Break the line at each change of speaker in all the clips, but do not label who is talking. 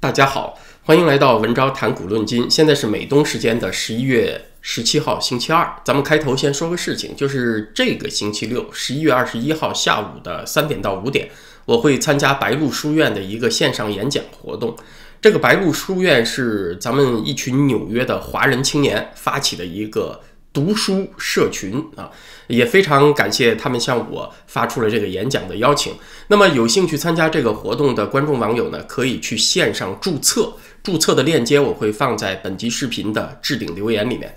大家好，欢迎来到文昭谈古论今。现在是美东时间的十一月十七号星期二。咱们开头先说个事情，就是这个星期六，十一月二十一号下午的三点到五点，我会参加白鹿书院的一个线上演讲活动。这个白鹿书院是咱们一群纽约的华人青年发起的一个。读书社群啊，也非常感谢他们向我发出了这个演讲的邀请。那么有兴趣参加这个活动的观众网友呢，可以去线上注册，注册的链接我会放在本集视频的置顶留言里面。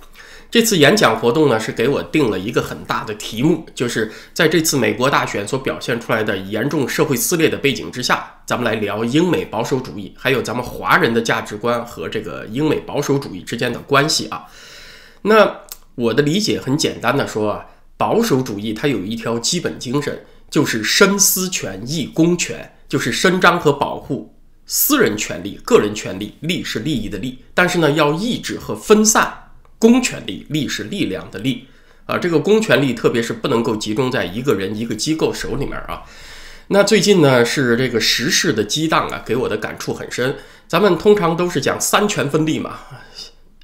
这次演讲活动呢，是给我定了一个很大的题目，就是在这次美国大选所表现出来的严重社会撕裂的背景之下，咱们来聊英美保守主义，还有咱们华人的价值观和这个英美保守主义之间的关系啊。那。我的理解很简单的说啊，保守主义它有一条基本精神，就是身私权益公权，就是伸张和保护私人权利、个人权利，利是利益的利，但是呢要抑制和分散公权力，利是力量的利啊。这个公权力特别是不能够集中在一个人、一个机构手里面啊。那最近呢是这个时事的激荡啊，给我的感触很深。咱们通常都是讲三权分立嘛，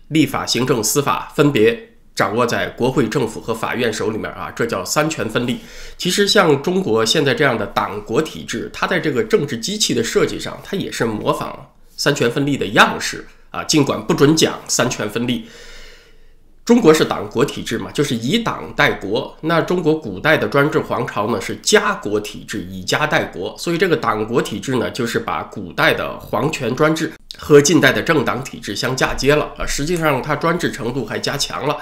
立法、行政、司法分别。掌握在国会、政府和法院手里面啊，这叫三权分立。其实像中国现在这样的党国体制，它在这个政治机器的设计上，它也是模仿三权分立的样式啊。尽管不准讲三权分立，中国是党国体制嘛，就是以党代国。那中国古代的专制皇朝呢，是家国体制，以家代国。所以这个党国体制呢，就是把古代的皇权专制和近代的政党体制相嫁接了啊。实际上它专制程度还加强了。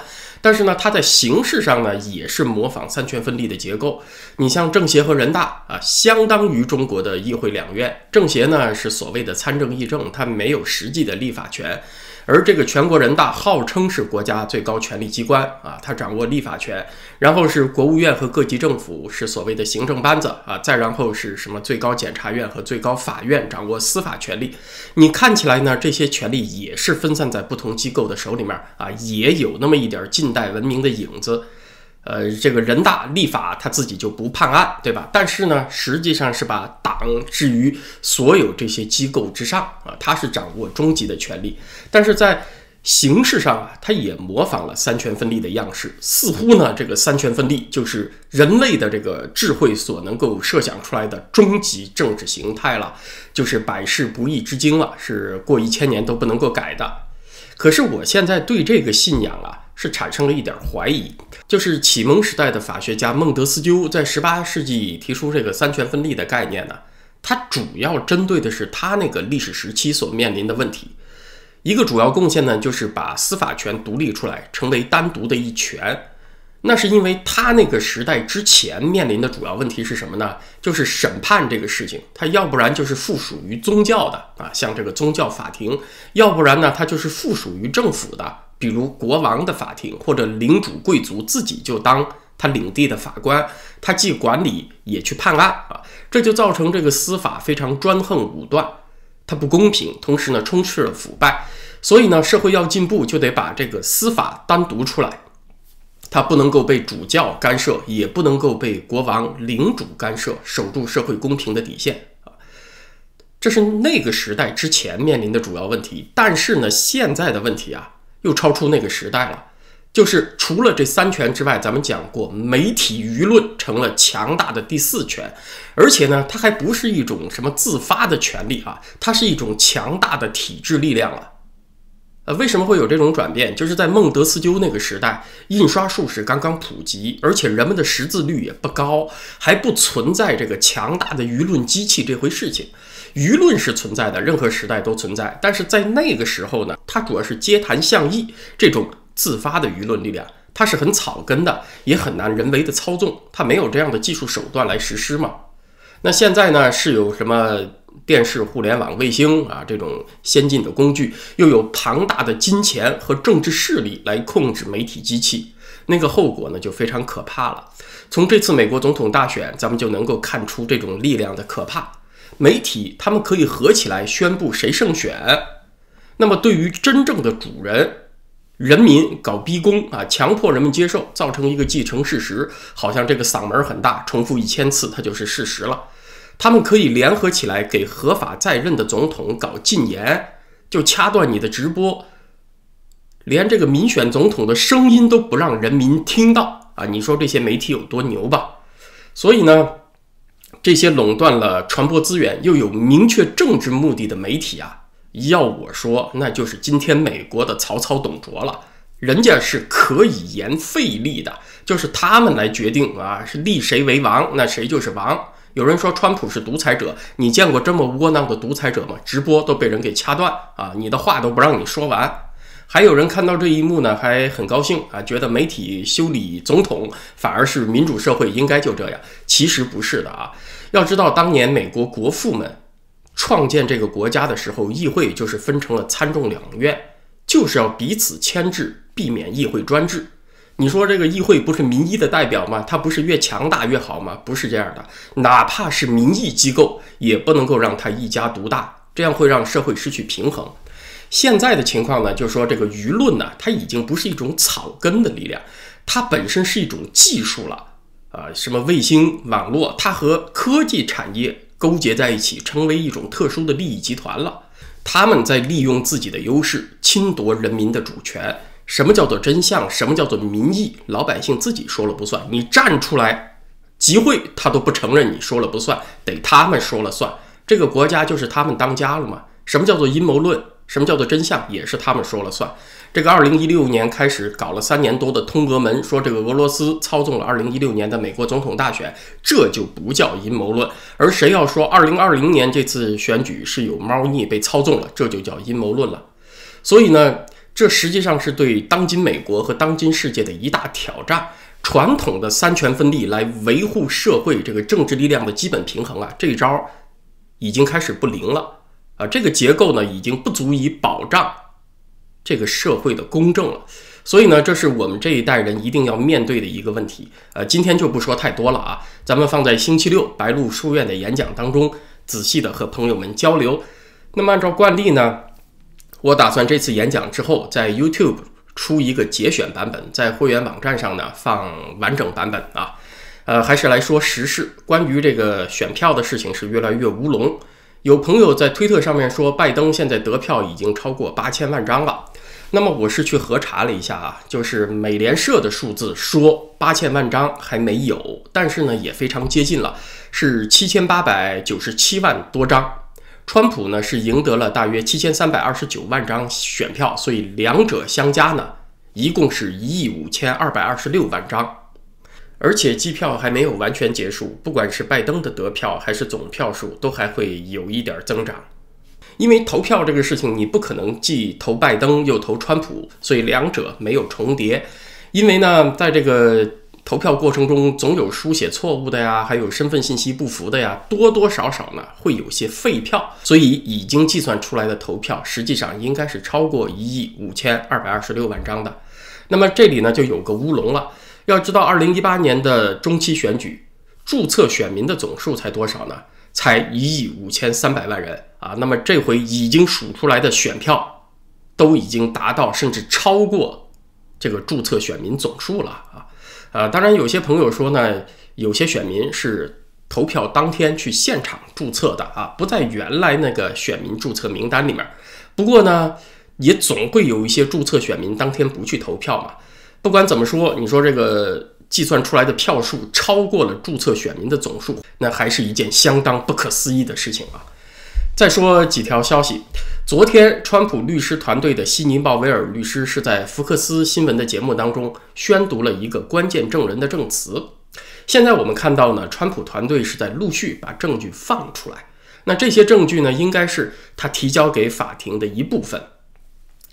但是呢，它在形式上呢，也是模仿三权分立的结构。你像政协和人大啊，相当于中国的议会两院。政协呢是所谓的参政议政，它没有实际的立法权。而这个全国人大号称是国家最高权力机关啊，它掌握立法权，然后是国务院和各级政府是所谓的行政班子啊，再然后是什么最高检察院和最高法院掌握司法权力。你看起来呢，这些权力也是分散在不同机构的手里面啊，也有那么一点近代文明的影子。呃，这个人大立法他自己就不判案，对吧？但是呢，实际上是把党置于所有这些机构之上啊，他是掌握终极的权利。但是在形式上啊，他也模仿了三权分立的样式，似乎呢，这个三权分立就是人类的这个智慧所能够设想出来的终极政治形态了，就是百世不易之经了，是过一千年都不能够改的。可是我现在对这个信仰啊。是产生了一点怀疑，就是启蒙时代的法学家孟德斯鸠在十八世纪提出这个三权分立的概念呢，他主要针对的是他那个历史时期所面临的问题。一个主要贡献呢，就是把司法权独立出来，成为单独的一权。那是因为他那个时代之前面临的主要问题是什么呢？就是审判这个事情，他要不然就是附属于宗教的啊，像这个宗教法庭；要不然呢，他就是附属于政府的。比如国王的法庭，或者领主贵族自己就当他领地的法官，他既管理也去判案啊，这就造成这个司法非常专横武断，它不公平，同时呢充斥了腐败。所以呢，社会要进步就得把这个司法单独出来，它不能够被主教干涉，也不能够被国王领主干涉，守住社会公平的底线啊。这是那个时代之前面临的主要问题。但是呢，现在的问题啊。又超出那个时代了，就是除了这三权之外，咱们讲过，媒体舆论成了强大的第四权，而且呢，它还不是一种什么自发的权利啊，它是一种强大的体制力量了。呃，为什么会有这种转变？就是在孟德斯鸠那个时代，印刷术是刚刚普及，而且人们的识字率也不高，还不存在这个强大的舆论机器这回事情。舆论是存在的，任何时代都存在，但是在那个时候呢，它主要是街谈巷议这种自发的舆论力量，它是很草根的，也很难人为的操纵，它没有这样的技术手段来实施嘛。那现在呢，是有什么电视、互联网、卫星啊这种先进的工具，又有庞大的金钱和政治势力来控制媒体机器，那个后果呢就非常可怕了。从这次美国总统大选，咱们就能够看出这种力量的可怕。媒体他们可以合起来宣布谁胜选，那么对于真正的主人人民搞逼宫啊，强迫人们接受，造成一个既成事实，好像这个嗓门很大，重复一千次它就是事实了。他们可以联合起来给合法在任的总统搞禁言，就掐断你的直播，连这个民选总统的声音都不让人民听到啊！你说这些媒体有多牛吧？所以呢，这些垄断了传播资源又有明确政治目的的媒体啊，要我说，那就是今天美国的曹操、董卓了。人家是可以言废立的，就是他们来决定啊，是立谁为王，那谁就是王。有人说川普是独裁者，你见过这么窝囊的独裁者吗？直播都被人给掐断啊，你的话都不让你说完。还有人看到这一幕呢，还很高兴啊，觉得媒体修理总统反而是民主社会应该就这样。其实不是的啊，要知道当年美国国父们创建这个国家的时候，议会就是分成了参众两院，就是要彼此牵制。避免议会专制，你说这个议会不是民意的代表吗？它不是越强大越好吗？不是这样的，哪怕是民意机构，也不能够让它一家独大，这样会让社会失去平衡。现在的情况呢，就是说这个舆论呢，它已经不是一种草根的力量，它本身是一种技术了啊，什么卫星网络，它和科技产业勾结在一起，成为一种特殊的利益集团了。他们在利用自己的优势，侵夺人民的主权。什么叫做真相？什么叫做民意？老百姓自己说了不算。你站出来集会，他都不承认你说了不算，得他们说了算。这个国家就是他们当家了吗？什么叫做阴谋论？什么叫做真相？也是他们说了算。这个二零一六年开始搞了三年多的通俄门，说这个俄罗斯操纵了二零一六年的美国总统大选，这就不叫阴谋论。而谁要说二零二零年这次选举是有猫腻被操纵了，这就叫阴谋论了。所以呢？这实际上是对当今美国和当今世界的一大挑战。传统的三权分立来维护社会这个政治力量的基本平衡啊，这一招已经开始不灵了啊！这个结构呢，已经不足以保障这个社会的公正了。所以呢，这是我们这一代人一定要面对的一个问题。呃，今天就不说太多了啊，咱们放在星期六白鹿书院的演讲当中，仔细的和朋友们交流。那么按照惯例呢？我打算这次演讲之后，在 YouTube 出一个节选版本，在会员网站上呢放完整版本啊。呃，还是来说实事，关于这个选票的事情是越来越乌龙。有朋友在推特上面说，拜登现在得票已经超过八千万张了。那么我是去核查了一下啊，就是美联社的数字说八千万张还没有，但是呢也非常接近了，是七千八百九十七万多张。川普呢是赢得了大约七千三百二十九万张选票，所以两者相加呢，一共是一亿五千二百二十六万张。而且计票还没有完全结束，不管是拜登的得票还是总票数，都还会有一点增长。因为投票这个事情，你不可能既投拜登又投川普，所以两者没有重叠。因为呢，在这个投票过程中总有书写错误的呀，还有身份信息不符的呀，多多少少呢会有些废票，所以已经计算出来的投票实际上应该是超过一亿五千二百二十六万张的。那么这里呢就有个乌龙了，要知道二零一八年的中期选举注册选民的总数才多少呢？才一亿五千三百万人啊。那么这回已经数出来的选票都已经达到甚至超过这个注册选民总数了啊。呃，当然，有些朋友说呢，有些选民是投票当天去现场注册的啊，不在原来那个选民注册名单里面。不过呢，也总会有一些注册选民当天不去投票嘛。不管怎么说，你说这个计算出来的票数超过了注册选民的总数，那还是一件相当不可思议的事情啊。再说几条消息。昨天，川普律师团队的悉尼·鲍威尔律师是在福克斯新闻的节目当中宣读了一个关键证人的证词。现在我们看到呢，川普团队是在陆续把证据放出来。那这些证据呢，应该是他提交给法庭的一部分。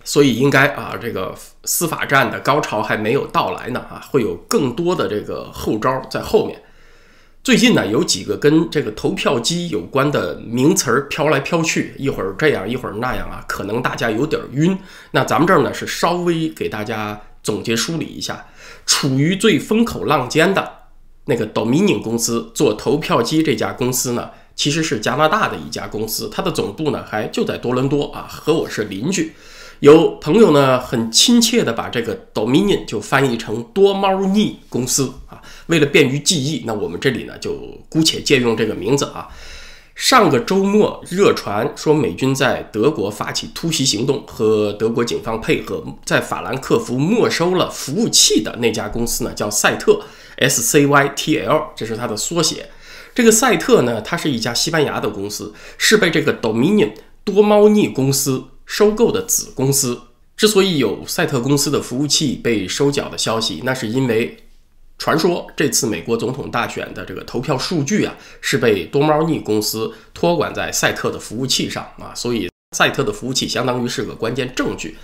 所以，应该啊，这个司法战的高潮还没有到来呢啊，会有更多的这个后招在后面。最近呢，有几个跟这个投票机有关的名词儿飘来飘去，一会儿这样，一会儿那样啊，可能大家有点晕。那咱们这儿呢，是稍微给大家总结梳理一下，处于最风口浪尖的那个 Dominion 公司做投票机这家公司呢，其实是加拿大的一家公司，它的总部呢还就在多伦多啊，和我是邻居。有朋友呢，很亲切的把这个 Dominion 就翻译成多猫腻公司啊。为了便于记忆，那我们这里呢就姑且借用这个名字啊。上个周末热传说美军在德国发起突袭行动，和德国警方配合，在法兰克福没收了服务器的那家公司呢，叫赛特 （S C Y T L），这是它的缩写。这个赛特呢，它是一家西班牙的公司，是被这个 Dominion 多猫腻公司收购的子公司。之所以有赛特公司的服务器被收缴的消息，那是因为。传说这次美国总统大选的这个投票数据啊，是被多猫腻公司托管在赛特的服务器上啊，所以赛特的服务器相当于是个关键证据。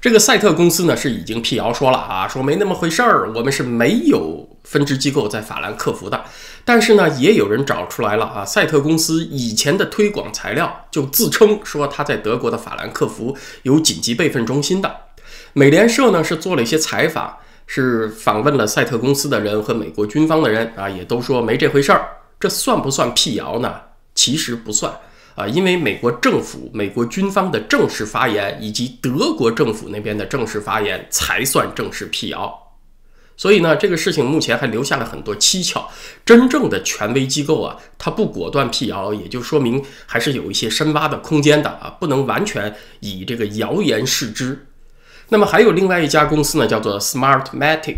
这个赛特公司呢是已经辟谣说了啊，说没那么回事儿，我们是没有分支机构在法兰克福的。但是呢，也有人找出来了啊，赛特公司以前的推广材料就自称说他在德国的法兰克福有紧急备份中心的。美联社呢是做了一些采访。是访问了赛特公司的人和美国军方的人啊，也都说没这回事儿。这算不算辟谣呢？其实不算啊，因为美国政府、美国军方的正式发言以及德国政府那边的正式发言才算正式辟谣。所以呢，这个事情目前还留下了很多蹊跷。真正的权威机构啊，它不果断辟谣，也就说明还是有一些深挖的空间的啊，不能完全以这个谣言视之。那么还有另外一家公司呢，叫做 Smartmatic，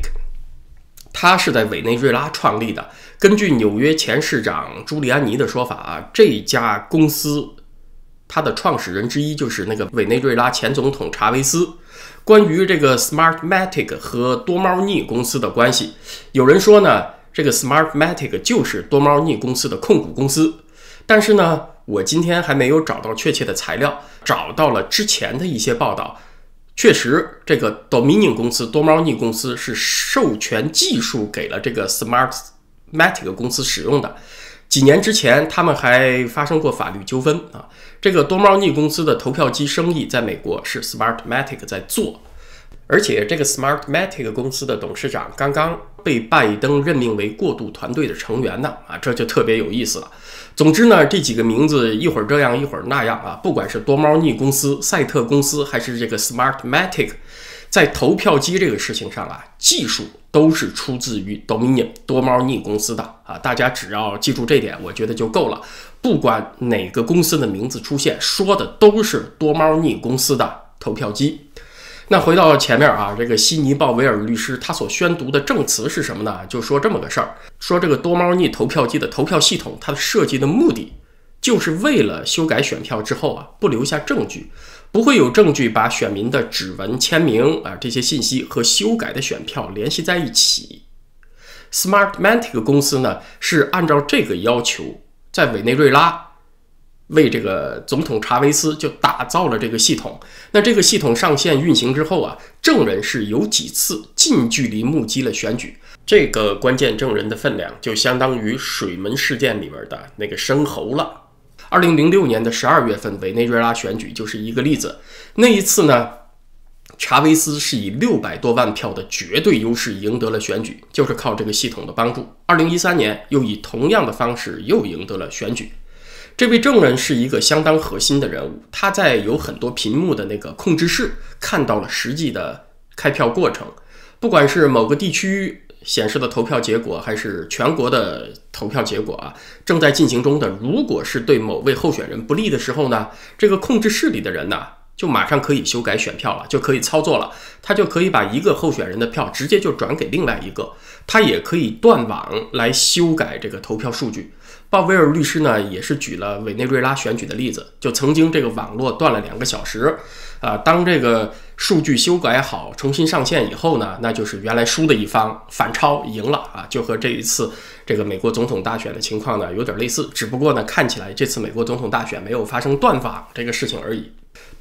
它是在委内瑞拉创立的。根据纽约前市长朱利安尼的说法啊，这家公司它的创始人之一就是那个委内瑞拉前总统查韦斯。关于这个 Smartmatic 和多猫腻公司的关系，有人说呢，这个 Smartmatic 就是多猫腻公司的控股公司。但是呢，我今天还没有找到确切的材料，找到了之前的一些报道。确实，这个 Dominion 公司多猫腻公司是授权技术给了这个 Smartmatic 公司使用的。几年之前，他们还发生过法律纠纷啊。这个多猫腻公司的投票机生意在美国是 Smartmatic 在做，而且这个 Smartmatic 公司的董事长刚刚被拜登任命为过渡团队的成员呢啊，这就特别有意思了。总之呢，这几个名字一会儿这样一会儿那样啊，不管是多猫腻公司、赛特公司，还是这个 Smartmatic，在投票机这个事情上啊，技术都是出自于 Dominion 多猫腻公司的啊。大家只要记住这点，我觉得就够了。不管哪个公司的名字出现，说的都是多猫腻公司的投票机。那回到前面啊，这个悉尼鲍威尔律师他所宣读的证词是什么呢？就说这么个事儿，说这个多猫腻投票机的投票系统，它的设计的目的就是为了修改选票之后啊，不留下证据，不会有证据把选民的指纹、签名啊这些信息和修改的选票联系在一起。Smartmatic 公司呢是按照这个要求，在委内瑞拉。为这个总统查韦斯就打造了这个系统。那这个系统上线运行之后啊，证人是有几次近距离目击了选举。这个关键证人的分量就相当于水门事件里面的那个生猴了。二零零六年的十二月份，委内瑞拉选举就是一个例子。那一次呢，查韦斯是以六百多万票的绝对优势赢得了选举，就是靠这个系统的帮助。二零一三年又以同样的方式又赢得了选举。这位证人是一个相当核心的人物，他在有很多屏幕的那个控制室看到了实际的开票过程，不管是某个地区显示的投票结果，还是全国的投票结果啊，正在进行中的。如果是对某位候选人不利的时候呢，这个控制室里的人呢，就马上可以修改选票了，就可以操作了，他就可以把一个候选人的票直接就转给另外一个，他也可以断网来修改这个投票数据。鲍威尔律师呢，也是举了委内瑞拉选举的例子，就曾经这个网络断了两个小时，啊，当这个数据修改好、重新上线以后呢，那就是原来输的一方反超赢了啊，就和这一次这个美国总统大选的情况呢有点类似，只不过呢看起来这次美国总统大选没有发生断网这个事情而已。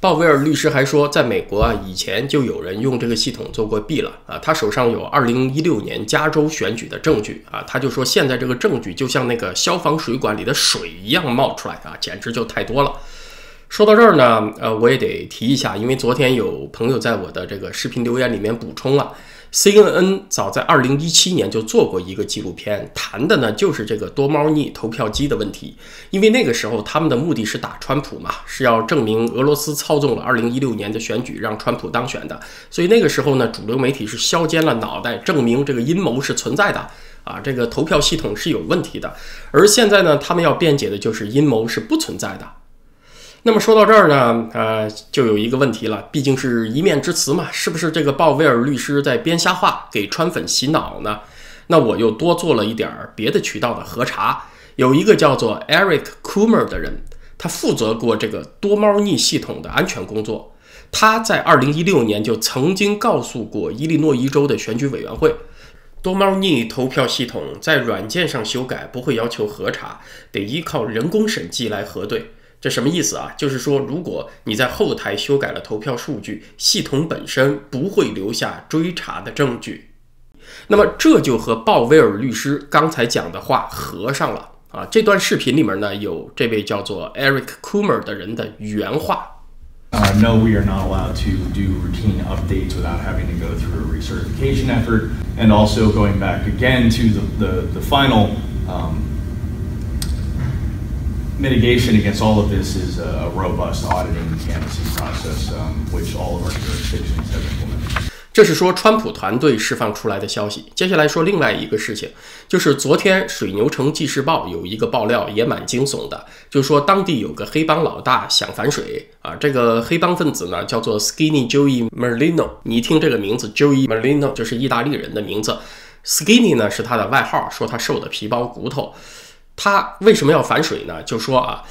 鲍威尔律师还说，在美国啊，以前就有人用这个系统做过弊了啊。他手上有2016年加州选举的证据啊。他就说，现在这个证据就像那个消防水管里的水一样冒出来啊，简直就太多了。说到这儿呢，呃，我也得提一下，因为昨天有朋友在我的这个视频留言里面补充了，CNN 早在二零一七年就做过一个纪录片，谈的呢就是这个多猫腻投票机的问题。因为那个时候他们的目的是打川普嘛，是要证明俄罗斯操纵了二零一六年的选举，让川普当选的。所以那个时候呢，主流媒体是削尖了脑袋证明这个阴谋是存在的啊，这个投票系统是有问题的。而现在呢，他们要辩解的就是阴谋是不存在的。那么说到这儿呢，呃，就有一个问题了，毕竟是一面之词嘛，是不是这个鲍威尔律师在编瞎话给川粉洗脑呢？那我又多做了一点儿别的渠道的核查，有一个叫做 Eric Coomer 的人，他负责过这个多猫腻系统的安全工作，他在二零一六年就曾经告诉过伊利诺伊州的选举委员会，多猫腻投票系统在软件上修改不会要求核查，得依靠人工审计来核对。这什么意思啊？就是说，如果你在后台修改了投票数据，系统本身不会留下追查的证据。那么这就和鲍威尔律师刚才讲的话合上了啊。这段视频里面呢，有这位叫做 Eric Coomer 的人的原话。
Uh, no, we are not allowed to do routine updates without having to go through a recertification effort, and also going back again to the the, the final. Um, mitigation against all of this is a robust auditing canvassing process, um, which all of our jurisdictions have implemented.
这是说川普团队释放出来的消息。接下来说另外一个事情，就是昨天水牛城纪事报有一个爆料，也蛮惊悚的，就说当地有个黑帮老大想反水啊。这个黑帮分子呢叫做 Skinny Joey Merlino，你一听这个名字，Joey Merlino 就是意大利人的名字，Skinny 呢是他的外号，说他瘦的皮包骨头。他为什么要反水呢？就说啊，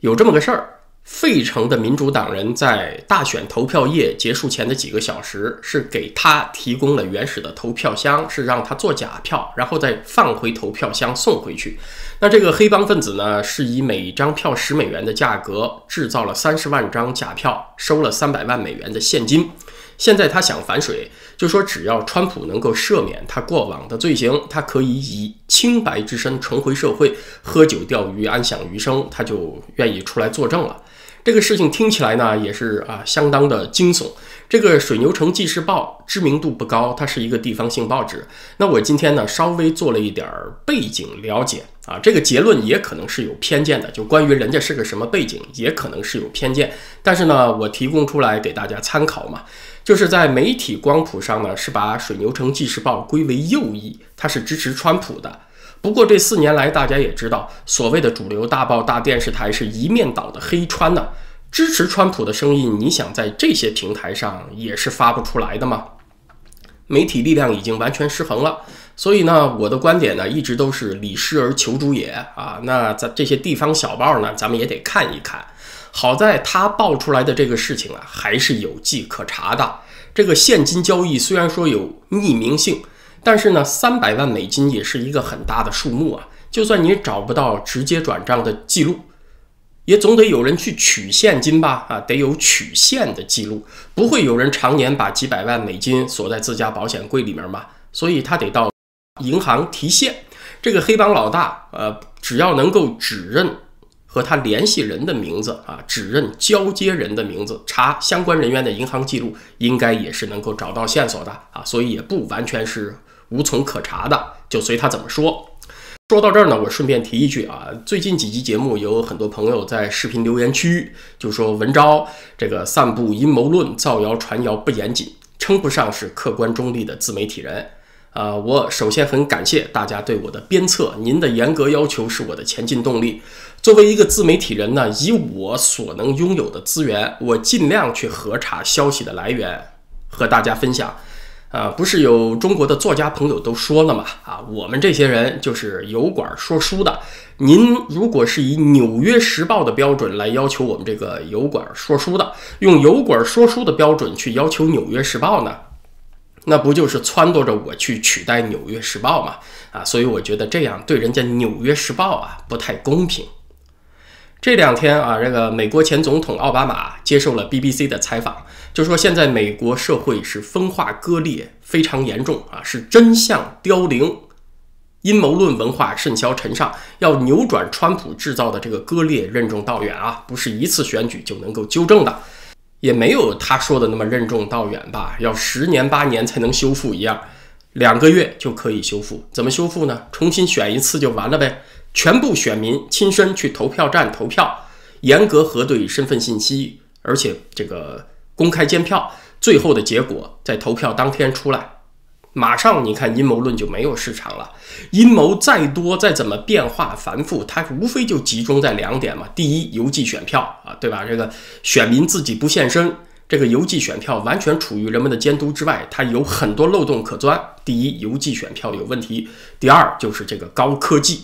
有这么个事儿，费城的民主党人在大选投票夜结束前的几个小时，是给他提供了原始的投票箱，是让他做假票，然后再放回投票箱送回去。那这个黑帮分子呢，是以每张票十美元的价格制造了三十万张假票，收了三百万美元的现金。现在他想反水，就说只要川普能够赦免他过往的罪行，他可以以清白之身重回社会，喝酒钓鱼，安享余生，他就愿意出来作证了。这个事情听起来呢，也是啊，相当的惊悚。这个水牛城纪事报知名度不高，它是一个地方性报纸。那我今天呢，稍微做了一点儿背景了解啊，这个结论也可能是有偏见的，就关于人家是个什么背景，也可能是有偏见。但是呢，我提供出来给大家参考嘛。就是在媒体光谱上呢，是把水牛城纪事报归为右翼，它是支持川普的。不过这四年来，大家也知道，所谓的主流大报、大电视台是一面倒的黑川呢。支持川普的声音，你想在这些平台上也是发不出来的吗？媒体力量已经完全失衡了。所以呢，我的观点呢，一直都是李师而求诸也啊。那咱这些地方小报呢，咱们也得看一看。好在他爆出来的这个事情啊，还是有迹可查的。这个现金交易虽然说有匿名性，但是呢，三百万美金也是一个很大的数目啊。就算你找不到直接转账的记录，也总得有人去取现金吧？啊，得有取现的记录，不会有人常年把几百万美金锁在自家保险柜里面嘛？所以他得到银行提现。这个黑帮老大，呃，只要能够指认。和他联系人的名字啊，指认交接人的名字，查相关人员的银行记录，应该也是能够找到线索的啊，所以也不完全是无从可查的，就随他怎么说。说到这儿呢，我顺便提一句啊，最近几集节目有很多朋友在视频留言区就说文昭这个散布阴谋论、造谣传谣不严谨，称不上是客观中立的自媒体人。啊，我首先很感谢大家对我的鞭策，您的严格要求是我的前进动力。作为一个自媒体人呢，以我所能拥有的资源，我尽量去核查消息的来源，和大家分享。啊，不是有中国的作家朋友都说了嘛？啊，我们这些人就是油管说书的。您如果是以《纽约时报》的标准来要求我们这个油管说书的，用油管说书的标准去要求《纽约时报》呢？那不就是撺掇着我去取代《纽约时报》吗？啊，所以我觉得这样对人家《纽约时报》啊不太公平。这两天啊，这个美国前总统奥巴马接受了 BBC 的采访，就说现在美国社会是分化割裂非常严重啊，是真相凋零，阴谋论文化甚嚣尘上，要扭转川普制造的这个割裂任重道远啊，不是一次选举就能够纠正的。也没有他说的那么任重道远吧，要十年八年才能修复一样，两个月就可以修复。怎么修复呢？重新选一次就完了呗。全部选民亲身去投票站投票，严格核对身份信息，而且这个公开监票，最后的结果在投票当天出来。马上，你看阴谋论就没有市场了。阴谋再多，再怎么变化繁复，它无非就集中在两点嘛。第一，邮寄选票啊，对吧？这个选民自己不现身，这个邮寄选票完全处于人们的监督之外，它有很多漏洞可钻。第一，邮寄选票有问题；第二，就是这个高科技，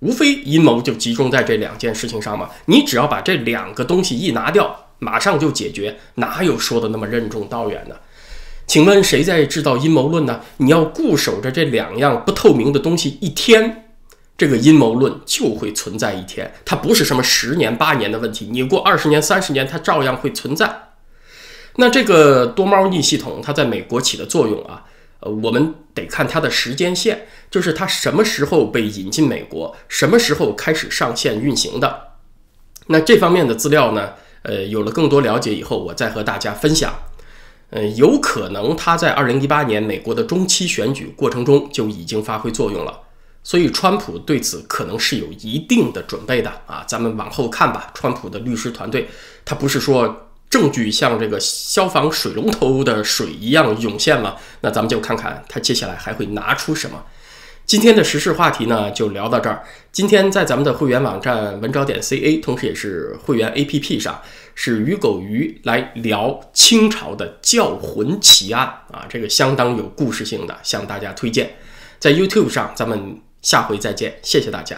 无非阴谋就集中在这两件事情上嘛。你只要把这两个东西一拿掉，马上就解决，哪有说的那么任重道远呢？请问谁在制造阴谋论呢？你要固守着这两样不透明的东西一天，这个阴谋论就会存在一天。它不是什么十年八年的问题，你过二十年三十年，它照样会存在。那这个多猫腻系统它在美国起的作用啊，呃，我们得看它的时间线，就是它什么时候被引进美国，什么时候开始上线运行的。那这方面的资料呢，呃，有了更多了解以后，我再和大家分享。呃，有可能他在二零一八年美国的中期选举过程中就已经发挥作用了，所以川普对此可能是有一定的准备的啊。咱们往后看吧，川普的律师团队，他不是说证据像这个消防水龙头的水一样涌现了，那咱们就看看他接下来还会拿出什么。今天的时事话题呢，就聊到这儿。今天在咱们的会员网站文招点 ca，同时也是会员 APP 上，是鱼狗鱼来聊清朝的教魂奇案啊，这个相当有故事性的，向大家推荐。在 YouTube 上，咱们下回再见，谢谢大家。